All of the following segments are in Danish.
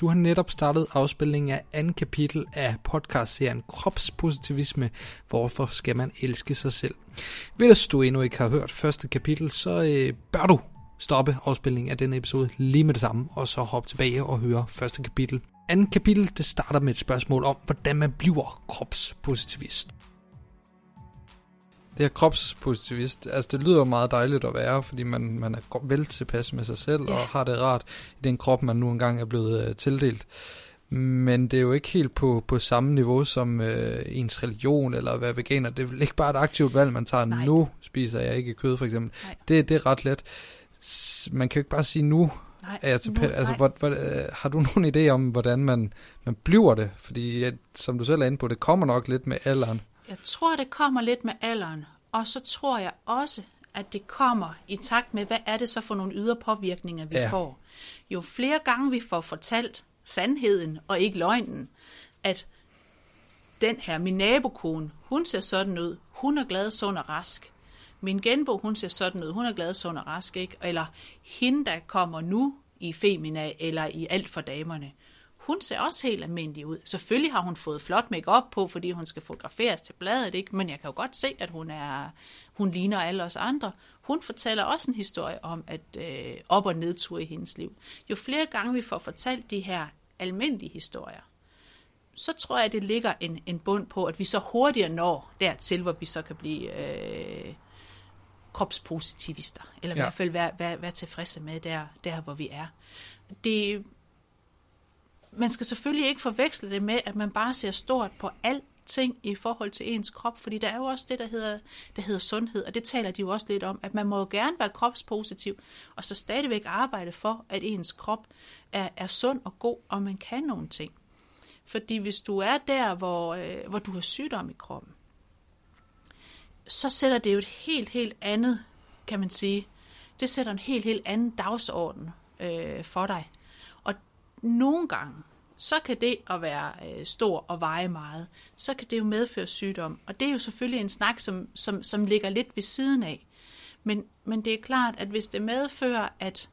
Du har netop startet afspilningen af anden kapitel af podcastserien Kropspositivisme. Hvorfor skal man elske sig selv? Hvis du endnu ikke har hørt første kapitel, så øh, bør du stoppe afspilningen af denne episode lige med det samme, og så hoppe tilbage og høre første kapitel. Anden kapitel det starter med et spørgsmål om, hvordan man bliver kropspositivist. Det her kropspositivist, altså det lyder meget dejligt at være, fordi man, man er vel tilpas med sig selv, ja. og har det rart i den krop, man nu engang er blevet uh, tildelt. Men det er jo ikke helt på, på samme niveau som øh, ens religion eller at være veganer. Det er vel ikke bare et aktivt valg, man tager. Nej. Nu spiser jeg ikke kød, for eksempel. Det, det er ret let. Man kan jo ikke bare sige, nu Nej, er jeg til, nu, altså, hvor, hvor, øh, har du nogen idé om, hvordan man, man bliver det? Fordi, som du selv er inde på, det kommer nok lidt med alderen. Jeg tror, det kommer lidt med alderen. Og så tror jeg også, at det kommer i takt med, hvad er det så for nogle ydre påvirkninger, vi ja. får. Jo flere gange vi får fortalt sandheden og ikke løgnen, at den her, min nabokone, hun ser sådan ud, hun er glad, sund og rask. Min genbo, hun ser sådan ud, hun er glad, sund og rask, ikke? Eller hende, der kommer nu i Femina, eller i Alt for damerne, hun ser også helt almindelig ud. Selvfølgelig har hun fået flot makeup på, fordi hun skal fotograferes til bladet, ikke? men jeg kan jo godt se, at hun er hun ligner alle os andre. Hun fortæller også en historie om, at øh, op- og nedtur i hendes liv. Jo flere gange vi får fortalt de her almindelige historier, så tror jeg, det ligger en, en bund på, at vi så hurtigere når dertil, hvor vi så kan blive øh, kropspositivister, eller ja. i hvert fald være, være, være tilfredse med der, der, hvor vi er. Det, man skal selvfølgelig ikke forveksle det med, at man bare ser stort på alt ting i forhold til ens krop, fordi der er jo også det, der hedder, der hedder sundhed, og det taler de jo også lidt om, at man må jo gerne være kropspositiv, og så stadigvæk arbejde for, at ens krop er, er sund og god, og man kan nogle ting. Fordi hvis du er der, hvor, øh, hvor du har sygdom i kroppen, så sætter det jo et helt, helt andet, kan man sige, det sætter en helt, helt anden dagsorden øh, for dig. Og nogle gange, så kan det at være øh, stor og veje meget, så kan det jo medføre sygdom. Og det er jo selvfølgelig en snak, som, som, som ligger lidt ved siden af. Men, men det er klart, at hvis det medfører, at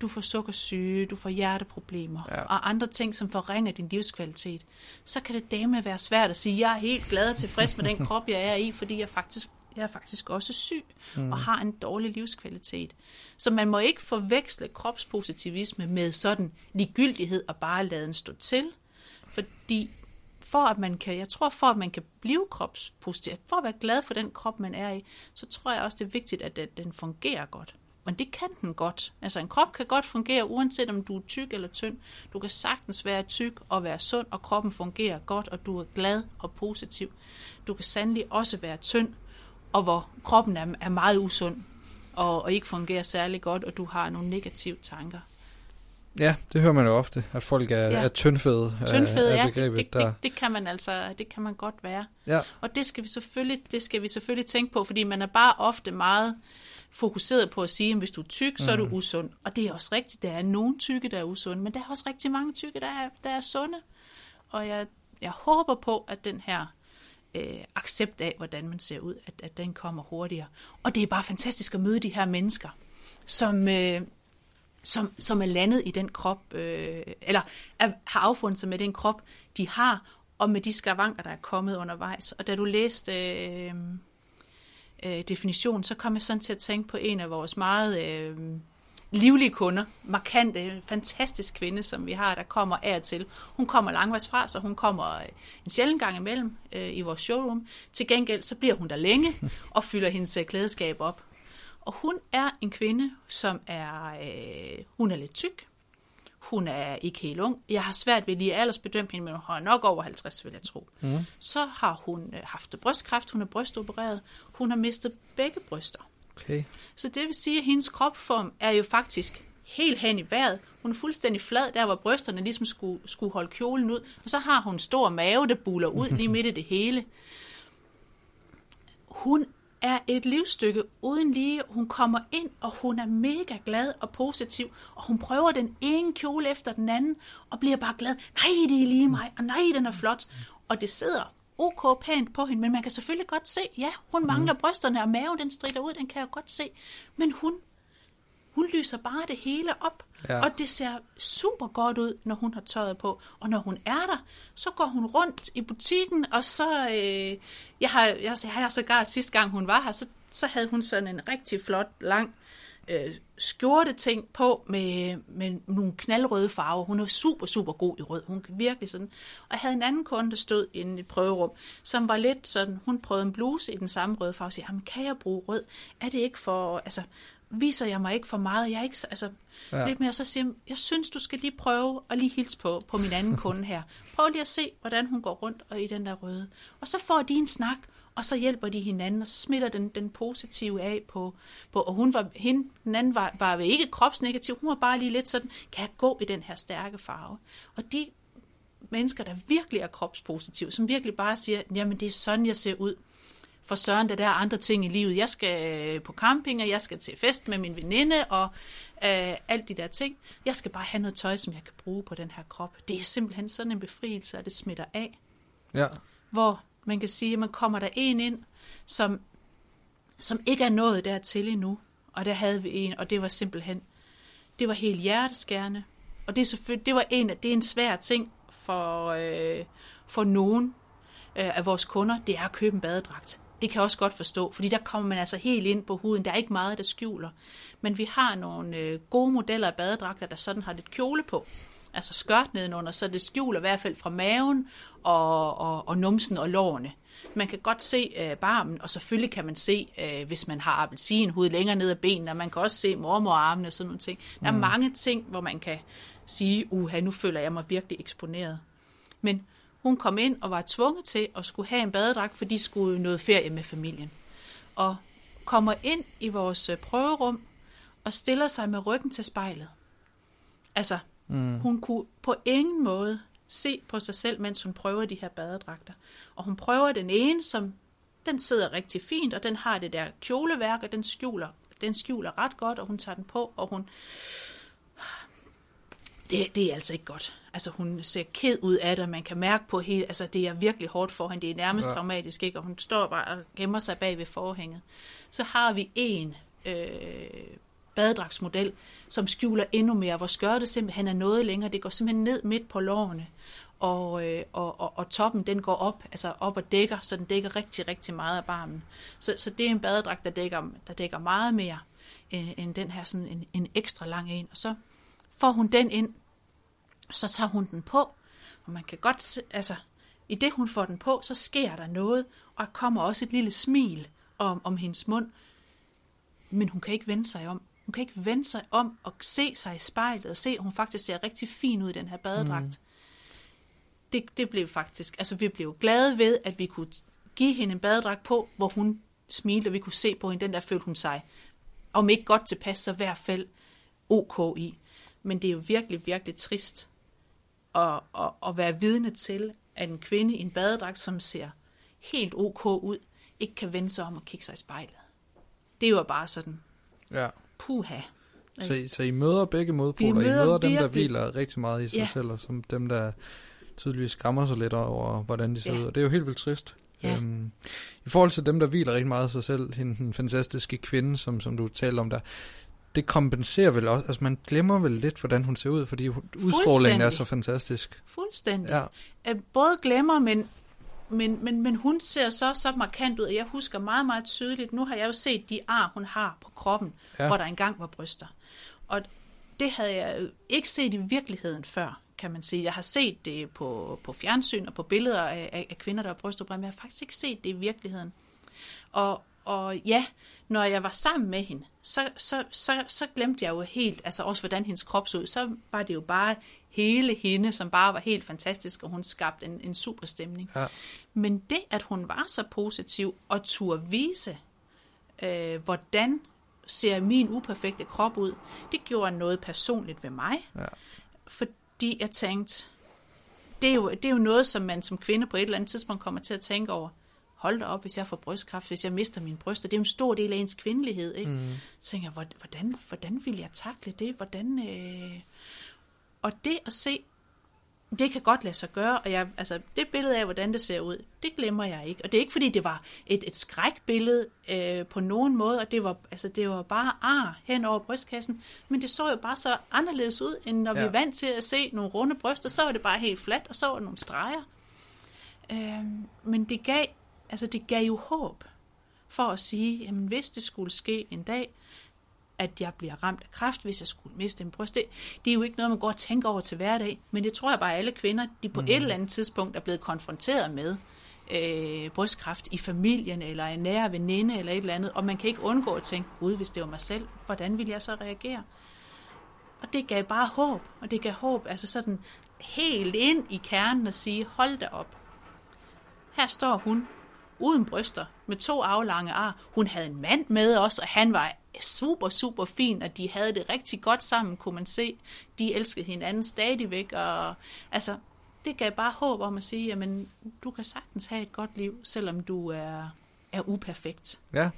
du får sukkersyge, du får hjerteproblemer ja. og andre ting, som forringer din livskvalitet, så kan det dame være svært at sige, jeg er helt glad og tilfreds med den krop, jeg er i, fordi jeg faktisk jeg er faktisk også syg mm. og har en dårlig livskvalitet. Så man må ikke forveksle kropspositivisme med sådan ligegyldighed og bare lade den stå til. Fordi for at man kan, jeg tror for at man kan blive kropspositiv, for at være glad for den krop, man er i, så tror jeg også, det er vigtigt, at den fungerer godt. Men det kan den godt. Altså en krop kan godt fungere, uanset om du er tyk eller tynd. Du kan sagtens være tyk og være sund, og kroppen fungerer godt, og du er glad og positiv. Du kan sandelig også være tynd, og hvor kroppen er, er meget usund, og, og ikke fungerer særlig godt, og du har nogle negative tanker. Ja, det hører man jo ofte, at folk er, ja. er tyndfede. Tyndfede, ja, det, det, det, det, kan man altså, det kan man godt være. Ja. Og det skal vi selvfølgelig, det skal vi selvfølgelig tænke på, fordi man er bare ofte meget fokuseret på at sige, at hvis du er tyk, så er du mm. usund. Og det er også rigtigt, der er nogle tykke, der er usunde, men der er også rigtig mange tykke, der er, der er sunde. Og jeg, jeg håber på, at den her øh, accept af, hvordan man ser ud, at, at den kommer hurtigere. Og det er bare fantastisk at møde de her mennesker, som, øh, som, som er landet i den krop, øh, eller er, har affundet sig med den krop, de har, og med de skavanker, der er kommet undervejs. Og da du læste øh, øh, definitionen, så kom jeg sådan til at tænke på en af vores meget øh, livlige kunder, markante, fantastisk kvinde, som vi har, der kommer af til. Hun kommer langvejs fra, så hun kommer øh, en sjældent gang imellem øh, i vores showroom. Til gengæld, så bliver hun der længe og fylder hendes øh, klædeskab op. Og hun er en kvinde, som er, øh, hun er lidt tyk. Hun er ikke helt ung. Jeg har svært ved lige aldersbedømme hende, men hun har nok over 50, vil jeg tro. Mm. Så har hun øh, haft brystkræft, hun er brystopereret. Hun har mistet begge bryster. Okay. Så det vil sige, at hendes kropform er jo faktisk helt hen i vejret. Hun er fuldstændig flad, der hvor brysterne ligesom skulle, skulle holde kjolen ud. Og så har hun en stor mave, der buler ud lige midt i det hele. Hun er et livsstykke uden lige. Hun kommer ind, og hun er mega glad og positiv, og hun prøver den ene kjole efter den anden, og bliver bare glad. Nej, det er lige mig, og nej, den er flot. Og det sidder ok pænt på hende, men man kan selvfølgelig godt se, ja, hun mangler mm. brysterne, og maven den strider ud, den kan jeg godt se. Men hun Hun lyser bare det hele op. Ja. Og det ser super godt ud, når hun har tøjet på. Og når hun er der, så går hun rundt i butikken, og så... Øh, jeg har, jeg, jeg har sågar sidste gang hun var her, så, så havde hun sådan en rigtig flot, lang øh, skjorte ting på med, med nogle knaldrøde farver. Hun er super, super god i rød. Hun kan virkelig sådan. Og jeg havde en anden kunde, der stod i et prøverum, som var lidt sådan, hun prøvede en bluse i den samme røde farve, og siger, kan jeg bruge rød? Er det ikke for, altså, viser jeg mig ikke for meget? Jeg er ikke, altså, ja. lidt mere, så siger jeg, jeg synes, du skal lige prøve at lige hilse på, på min anden kunde her. Prøv lige at se, hvordan hun går rundt og i den der røde. Og så får de en snak, og så hjælper de hinanden, og så smitter den, den positive af på, på og hun var, hende, den anden var, var ikke kropsnegativ, hun var bare lige lidt sådan, kan jeg gå i den her stærke farve? Og de mennesker, der virkelig er kropspositive, som virkelig bare siger, jamen det er sådan, jeg ser ud. For søren, der er andre ting i livet. Jeg skal på camping, og jeg skal til fest med min veninde, og øh, alt de der ting. Jeg skal bare have noget tøj, som jeg kan bruge på den her krop. Det er simpelthen sådan en befrielse, at det smitter af. Ja. Hvor man kan sige, at man kommer der en ind, som, som ikke er nået dertil endnu. Og der havde vi en, og det var simpelthen, det var helt hjerteskærende. Og det er selvfølgelig, det var en, det er en svær ting for, øh, for nogen øh, af vores kunder, det er at købe en badedragt. Det kan jeg også godt forstå, fordi der kommer man altså helt ind på huden. Der er ikke meget, der skjuler. Men vi har nogle øh, gode modeller af badedragter, der sådan har lidt kjole på. Altså skørt nedenunder, så det skjuler i hvert fald fra maven og, og, og numsen og lårene. Man kan godt se øh, barmen, og selvfølgelig kan man se, øh, hvis man har appelsinhud længere ned ad benene, og man kan også se mormorarmene og sådan nogle ting. Der er mm. mange ting, hvor man kan sige, uha, nu føler jeg mig virkelig eksponeret. Men hun kom ind og var tvunget til at skulle have en badedragt, for de skulle noget ferie med familien. Og kommer ind i vores øh, prøverum og stiller sig med ryggen til spejlet. Altså, mm. hun kunne på ingen måde se på sig selv, mens hun prøver de her badedragter. Og hun prøver den ene, som den sidder rigtig fint, og den har det der kjoleværk, og den skjuler, den skjuler ret godt, og hun tager den på, og hun... Det, det er altså ikke godt. Altså hun ser ked ud af det, og man kan mærke på hele, altså det er virkelig hårdt for hende, det er nærmest ja. traumatisk, ikke? og hun står bare og gemmer sig bag ved forhænget. Så har vi en øh, badedragsmodel, som skjuler endnu mere, hvor skørtet simpelthen er noget længere, det går simpelthen ned midt på lårene, og, øh, og, og, og toppen den går op, altså op og dækker, så den dækker rigtig, rigtig meget af barmen. Så, så det er en badedragt, der dækker, der dækker meget mere end, end den her sådan en, en ekstra lang en. Og så får hun den ind, så tager hun den på, og man kan godt se, altså i det hun får den på, så sker der noget, og der kommer også et lille smil om, om hendes mund, men hun kan ikke vende sig om. Hun kan ikke vende sig om og se sig i spejlet og se, at hun faktisk ser rigtig fin ud i den her badedragt. Mm. Det, det blev faktisk, altså vi blev glade ved, at vi kunne give hende en badedragt på, hvor hun smilte, og vi kunne se på hende, den der følte hun sig, om ikke godt tilpas, så i hvert fald ok i. Men det er jo virkelig, virkelig trist at, at, at være vidne til, at en kvinde i en badedragt, som ser helt ok ud, ikke kan vende sig om og kigge sig i spejlet. Det er jo bare sådan, ja. Puha. Så, I, så I møder begge modpoler. Møder I møder dem, der hviler rigtig meget i sig ja. selv, og som dem, der tydeligvis skræmmer sig lidt over, hvordan de ser ja. ud. Og det er jo helt vildt trist. Ja. Øhm, I forhold til dem, der hviler rigtig meget i sig selv, hende, den fantastiske kvinde, som, som du talte om der, det kompenserer vel også, altså man glemmer vel lidt, hvordan hun ser ud, fordi udstrålingen er så fantastisk. Fuldstændig. Ja. Både glemmer, men, men, men, men hun ser så, så markant ud, og jeg husker meget, meget tydeligt, nu har jeg jo set de ar, hun har på kroppen, ja. hvor der engang var bryster. Og det havde jeg ikke set i virkeligheden før, kan man sige. Jeg har set det på, på fjernsyn og på billeder af, af, af kvinder, der har bryster, men jeg har faktisk ikke set det i virkeligheden. Og, og ja, når jeg var sammen med hende, så, så, så, så glemte jeg jo helt, altså også hvordan hendes krop så ud. Så var det jo bare hele hende, som bare var helt fantastisk, og hun skabte en, en super stemning. Ja. Men det, at hun var så positiv og turde vise, øh, hvordan ser min uperfekte krop ud, det gjorde noget personligt ved mig. Ja. Fordi jeg tænkte, det er, jo, det er jo noget, som man som kvinde på et eller andet tidspunkt kommer til at tænke over hold da op, hvis jeg får brystkræft, hvis jeg mister mine bryster. Det er jo en stor del af ens kvindelighed. Ikke? Mm. Så tænker jeg, hvordan, hvordan vil jeg takle det? Hvordan, øh... Og det at se det kan godt lade sig gøre, og jeg, altså, det billede af, hvordan det ser ud, det glemmer jeg ikke. Og det er ikke, fordi det var et, et skrækbillede øh, på nogen måde, og det var, altså, det var bare ar hen over brystkassen, men det så jo bare så anderledes ud, end når ja. vi er vant til at se nogle runde bryster, så var det bare helt fladt, og så var der nogle streger. Øh, men det gav, altså, det gav jo håb for at sige, jamen hvis det skulle ske en dag, at jeg bliver ramt af kræft, hvis jeg skulle miste en bryst. Det, det er jo ikke noget, man går og tænker over til hverdag, men det tror jeg bare, at alle kvinder, de på mm. et eller andet tidspunkt er blevet konfronteret med øh, brystkræft i familien, eller en nære veninde, eller et eller andet, og man kan ikke undgå at tænke, gud, hvis det var mig selv, hvordan ville jeg så reagere? Og det gav bare håb, og det gav håb, altså sådan helt ind i kernen og sige, hold da op. Her står hun, uden bryster, med to aflange ar. Hun havde en mand med os, og han var super, super fin, og de havde det rigtig godt sammen, kunne man se. De elskede hinanden stadigvæk, og altså, det gav bare håb om at sige, jamen, du kan sagtens have et godt liv, selvom du er, er uperfekt. Ja,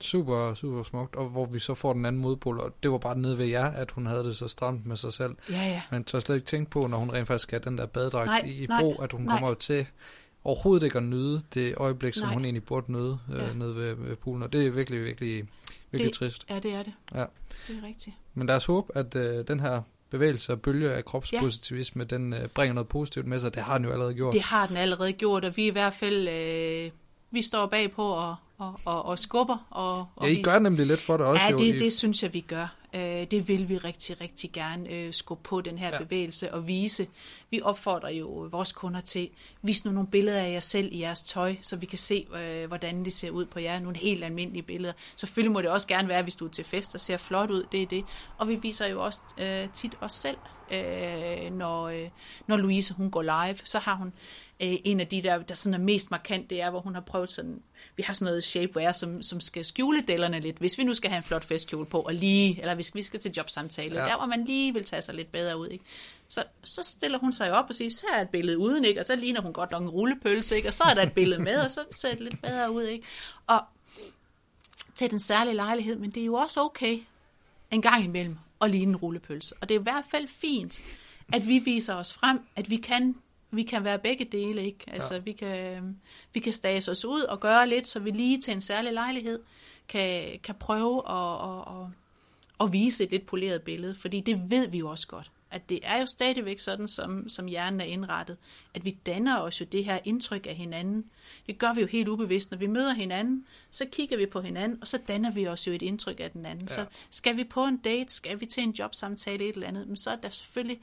super, super smukt, og hvor vi så får den anden modpol, og det var bare nede ved jer, at hun havde det så stramt med sig selv. Ja, ja. Man tør slet ikke tænke på, når hun rent faktisk skal den der badedragt Nej, i, i nej, brug, at hun nej. kommer jo til overhovedet ikke at nyde det øjeblik, som Nej. hun egentlig burde nyde Ja. øh, nede ved, ved poolen, og det er virkelig, virkelig, virkelig Det- trist. Ja, det er det. Ja. Det er rigtigt. Men lad os håbe, at øh, den her bevægelse og bølge af kropspositivisme, ja. den øh, bringer noget positivt med sig. Det har den jo allerede gjort. Det har den allerede gjort, og vi er i hvert fald, øh, vi står bagpå og, og, og, og skubber. Og, og ja, I vi, gør nemlig lidt for det også. Ja, jo, det, I, det synes jeg, vi gør. Øh, det vil vi rigtig, rigtig gerne øh, skubbe på den her Ja. bevægelse og vise. Vi opfordrer jo vores kunder til, vis nu nogle billeder af jer selv i jeres tøj, så vi kan se, øh, hvordan det ser ud på jer. Nogle helt almindelige billeder. Selvfølgelig må det også gerne være, hvis du er til fest og ser flot ud, det er det. Og vi viser jo også øh, tit os selv, øh, når, øh, når Louise hun går live, så har hun øh, en af de der, der sådan er mest markant, det er, hvor hun har prøvet sådan, vi har sådan noget shapewear, som, som skal skjule dellerne lidt, hvis vi nu skal have en flot festkjole på, og lige, eller hvis vi skal til jobsamtale, Ja. der hvor man lige vil tage sig lidt bedre ud, ikke? Så, så stiller hun sig op og siger, så er et billede uden, ikke? og så ligner hun godt nok en rullepølse, ikke? og så er der et billede med, og så ser det lidt bedre ud. Ikke? Og til den særlige lejlighed, men det er jo også okay en gang imellem at ligne en rullepølse. Og det er i hvert fald fint, at vi viser os frem, at vi kan, vi kan være begge dele. Ikke? Altså, ja. vi, kan, vi kan stase os ud og gøre lidt, så vi lige til en særlig lejlighed kan, kan prøve at, at, at, at vise et lidt poleret billede. Fordi det ved vi jo også godt, at det er jo stadigvæk sådan, som, som hjernen er indrettet, at vi danner os jo det her indtryk af hinanden. Det gør vi jo helt ubevidst. Når vi møder hinanden, så kigger vi på hinanden, og så danner vi os jo et indtryk af den anden. Ja. Så skal vi på en date, skal vi til en jobsamtale, et eller andet, men så er der selvfølgelig...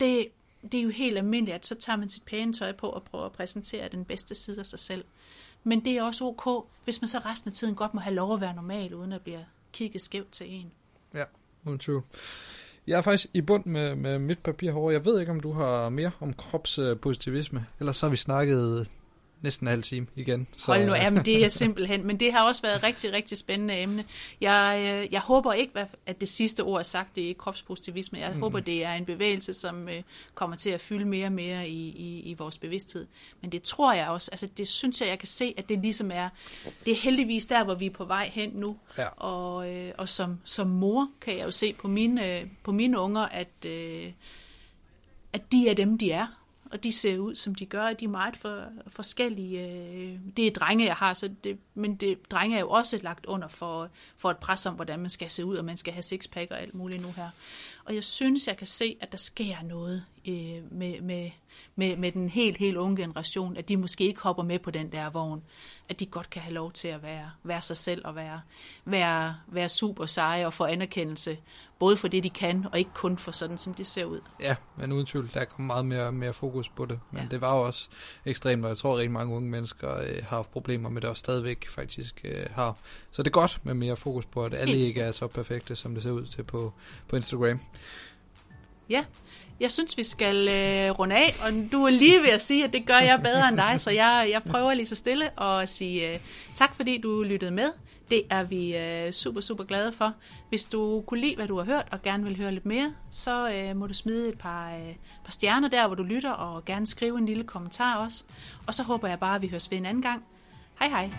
Det, det er jo helt almindeligt, at så tager man sit pæne tøj på og prøver at præsentere den bedste side af sig selv. Men det er også ok, hvis man så resten af tiden godt må have lov at være normal, uden at blive kigget skævt til en. Ja, uden tvivl. Jeg er faktisk i bund med, med mit papir herovre. Jeg ved ikke, om du har mere om kropspositivisme. Ellers så har vi snakket næsten en halv time igen. Så, Hold nu, jamen det er simpelthen, men det har også været et rigtig, rigtig spændende emne. Jeg, øh, jeg håber ikke, at det sidste ord er sagt, det er kropspositivisme. Jeg mm. håber, det er en bevægelse, som øh, kommer til at fylde mere og mere i, i, i vores bevidsthed. Men det tror jeg også, altså det synes jeg, jeg kan se, at det ligesom er, det er heldigvis der, hvor vi er på vej hen nu. Ja. Og, øh, og som, som mor kan jeg jo se på mine, øh, på mine unger, at, øh, at de er dem, de er og de ser ud, som de gør, og de er meget for, forskellige. Øh, det er drenge, jeg har, så det, men det, drenge er jo også lagt under for, for et pres om, hvordan man skal se ud, og man skal have sixpack og alt muligt nu her. Og jeg synes, jeg kan se, at der sker noget øh, med, med, med, med den helt, helt unge generation, at de måske ikke hopper med på den der vogn, at de godt kan have lov til at være, være sig selv og være, være, være super seje og få anerkendelse, både for det, de kan, og ikke kun for sådan, som de ser ud. Ja, men uden tvivl, der er kommet meget mere, mere fokus på det. Men ja. Ja. det var jo også ekstremt, og jeg tror, at rigtig mange unge mennesker øh, har haft problemer med det, og stadigvæk faktisk øh, har. Så det er godt med mere fokus på, at alle Helt ikke er så perfekte, som det ser ud til på, på Instagram. Ja, jeg synes, vi skal øh, runde af, og du er lige ved at sige, at det gør jeg bedre end dig, så jeg, jeg prøver lige så stille at sige øh, tak, fordi du lyttede med. Det er vi øh, super, super glade for. Hvis du kunne lide, hvad du har hørt, og gerne vil høre lidt mere, så øh, må du smide et par, øh, par stjerner der, hvor du lytter, og gerne skrive en lille kommentar også. Og så håber jeg bare, at vi høres ved en anden gang. Hej hej.